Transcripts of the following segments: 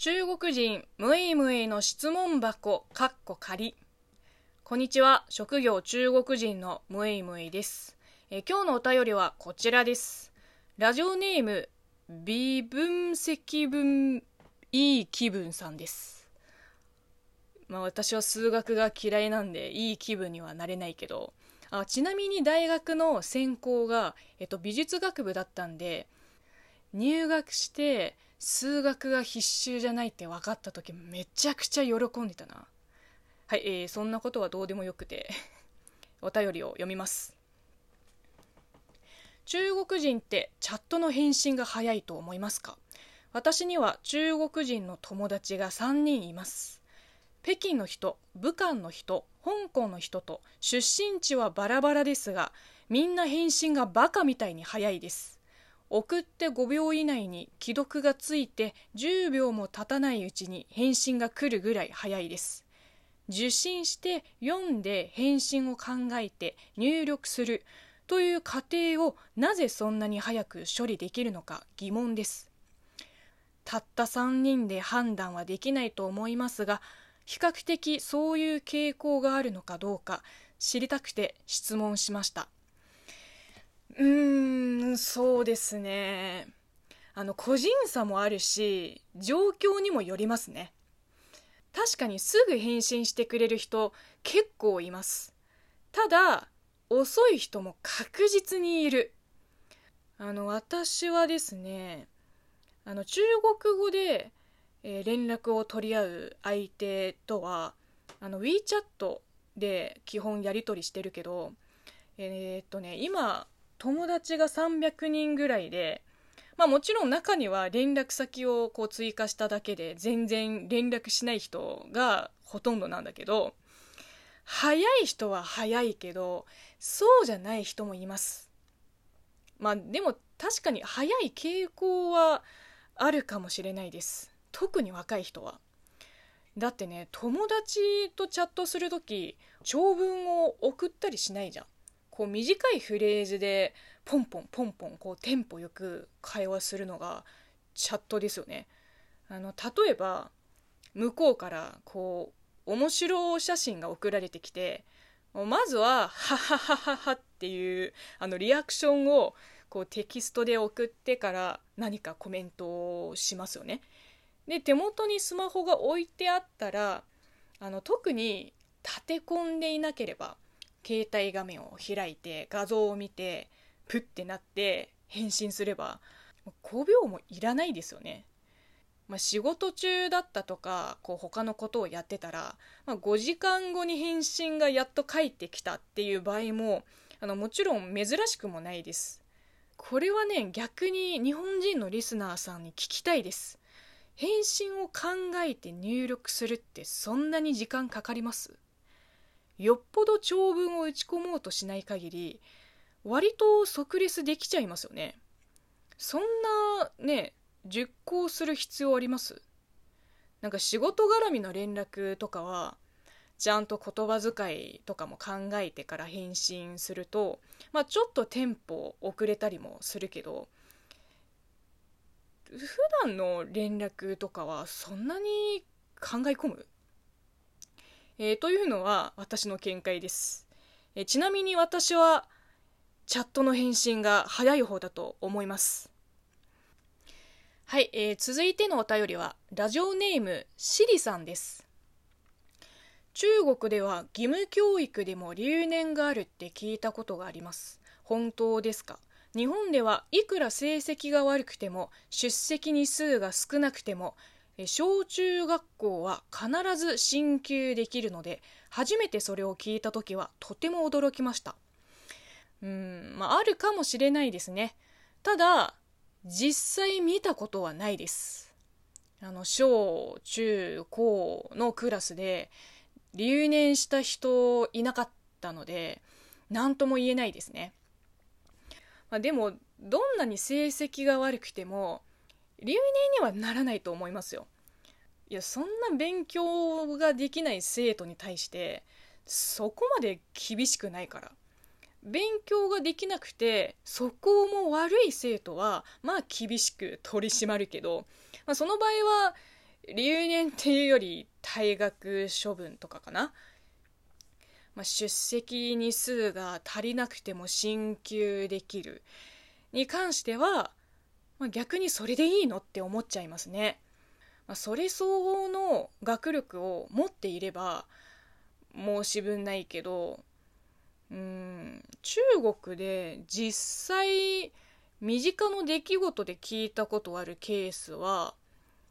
中国人ムイムイの質問箱かっこ仮。こんにちは。職業中国人のムイムイです。え今日のお便りはこちらです。ラジオネーム微分積分いい気分さんです。まあ私は数学が嫌いなんでいい気分にはなれないけど。あちなみに大学の専攻が、えっと、美術学部だったんで入学して数学が必修じゃないって分かった時めちゃくちゃ喜んでたな。はい、えー、そんなことはどうでもよくて お便りを読みます。中国人ってチャットの返信が早いと思いますか？私には中国人の友達が3人います。北京の人武漢の人香港の人と出身地はバラバラですがみんな返信がバカみたいに早いです。送って5秒以内に既読がついて10秒も経たないうちに返信が来るぐらい早いです。受信して読んで返信を考えて入力する。という過程をなぜそんなに早く処理できるのか疑問です。たった3人で判断はできないと思いますが比較的そういう傾向があるのかどうか知りたくて質問しました。うーん、そうですね。あの、個人差もあるし、状況にもよりますね。確かにすぐ返信してくれる人結構います。ただ、遅い人も確実にいる。あの、私はですね、あの、中国語で、えー、連絡を取り合う相手とは、あの、WeChat で基本やり取りしてるけど、えー、っとね、今、友達が300人ぐらいで、まあもちろん中には連絡先をこう追加しただけで全然連絡しない人がほとんどなんだけど、早い人は早いけど、そうじゃない人もいます。まあでも確かに早い傾向はあるかもしれないです。特に若い人は。だってね、友達とチャットするとき、長文を送ったりしないじゃん。こう短いフレーズでポンポンポンポンこうテンポよく会話するのがチャットですよね。あの例えば向こうからこう面白写真が送られてきてまずは「ははははは」っていうあのリアクションをこうテキストで送ってから何かコメントをしますよね。で手元にスマホが置いてあったらあの特に立て込んでいなければ携帯画面を開いて画像を見てプッてなって返信すれば5秒もいらないですよね。まあ、仕事中だったとかこう他のことをやってたら、まあ、5時間後に返信がやっと返ってきたっていう場合もあのもちろん珍しくもないです。これはね逆に日本人のリスナーさんに聞きたいです。返信を考えて入力するってそんなに時間かかります？よっぽど長文を打ち込もうとしない限り割と即レスできちゃいますよね。そんなね熟考する必要あります？なんか仕事絡みの連絡とかはちゃんと言葉遣いとかも考えてから返信するとまあちょっとテンポ遅れたりもするけど普段の連絡とかはそんなに考え込む？えー、というのは私の見解です、えー、ちなみに私はチャットの返信が早い方だと思います。はい、えー、続いてのお便りはラジオネームシリさんです。中国では義務教育でも留年があるって聞いたことがあります。本当ですか？日本ではいくら成績が悪くても出席日数が少なくても小中学校は必ず進級できるので初めてそれを聞いた時はとても驚きました。うんまああるかもしれないですね。ただ実際見たことはないです。あの小中高のクラスで留年した人いなかったので何とも言えないですね、まあ、でもどんなに成績が悪くても留年にはならないと思いますよ。いやそんな勉強ができない生徒に対してそこまで厳しくないから。勉強ができなくてそこも悪い生徒はまあ厳しく取り締まるけど、まあ、その場合は留年っていうより退学処分とかかな、まあ、出席日数が足りなくても進級できる。に関しては、まあ、逆にそれでいいのって思っちゃいますね。まあ、それ相応の学力を持っていれば申し分ないけどうん中国で実際身近の出来事で聞いたことあるケースは、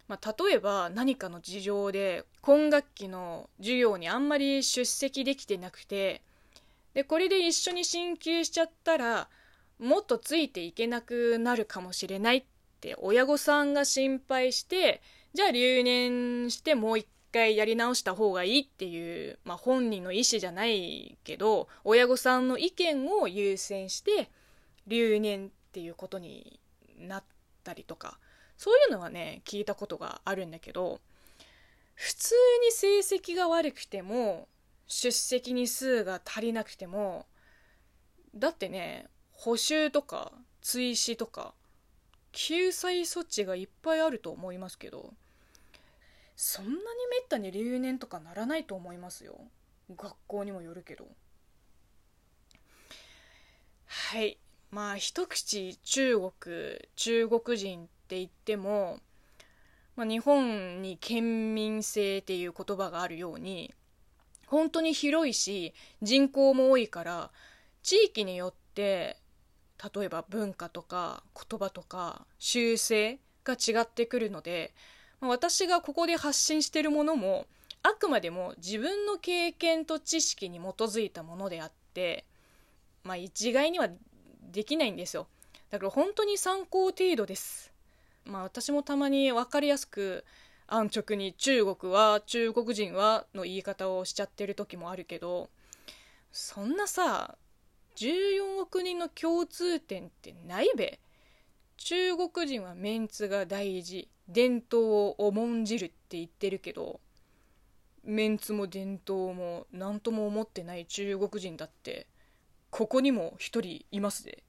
まあ、例えば何かの事情で今学期の授業にあんまり出席できてなくてでこれで一緒に進級しちゃったらもっとついていけなくなるかもしれないって親御さんが心配してじゃあ留年してもう一回やり直した方がいいっていう、まあ、本人の意思じゃないけど親御さんの意見を優先して留年っていうことになったりとかそういうのはね聞いたことがあるんだけど普通に成績が悪くても出席日数が足りなくてもだってね補習とか追試とか救済措置がいっぱいあると思いますけどそんなにめったに留年とかならないと思いますよ。学校にもよるけど。はい。まあ一口中国中国人って言っても、まあ、日本に県民性っていう言葉があるように本当に広いし人口も多いから地域によって例えば文化とか言葉とか習性が違ってくるので、ま、私がここで発信してるものもあくまでも自分の経験と知識に基づいたものであって、まあ、一概にはできないんですよ。だから本当に参考程度です。まあ私もたまに分かりやすく安直に中国は中国人はの言い方をしちゃってる時もあるけどそんなさ14億人の共通点ってないべ。中国人はメンツが大事。伝統を重んじるって言ってるけどメンツも伝統も何とも思ってない中国人だってここにも一人いますで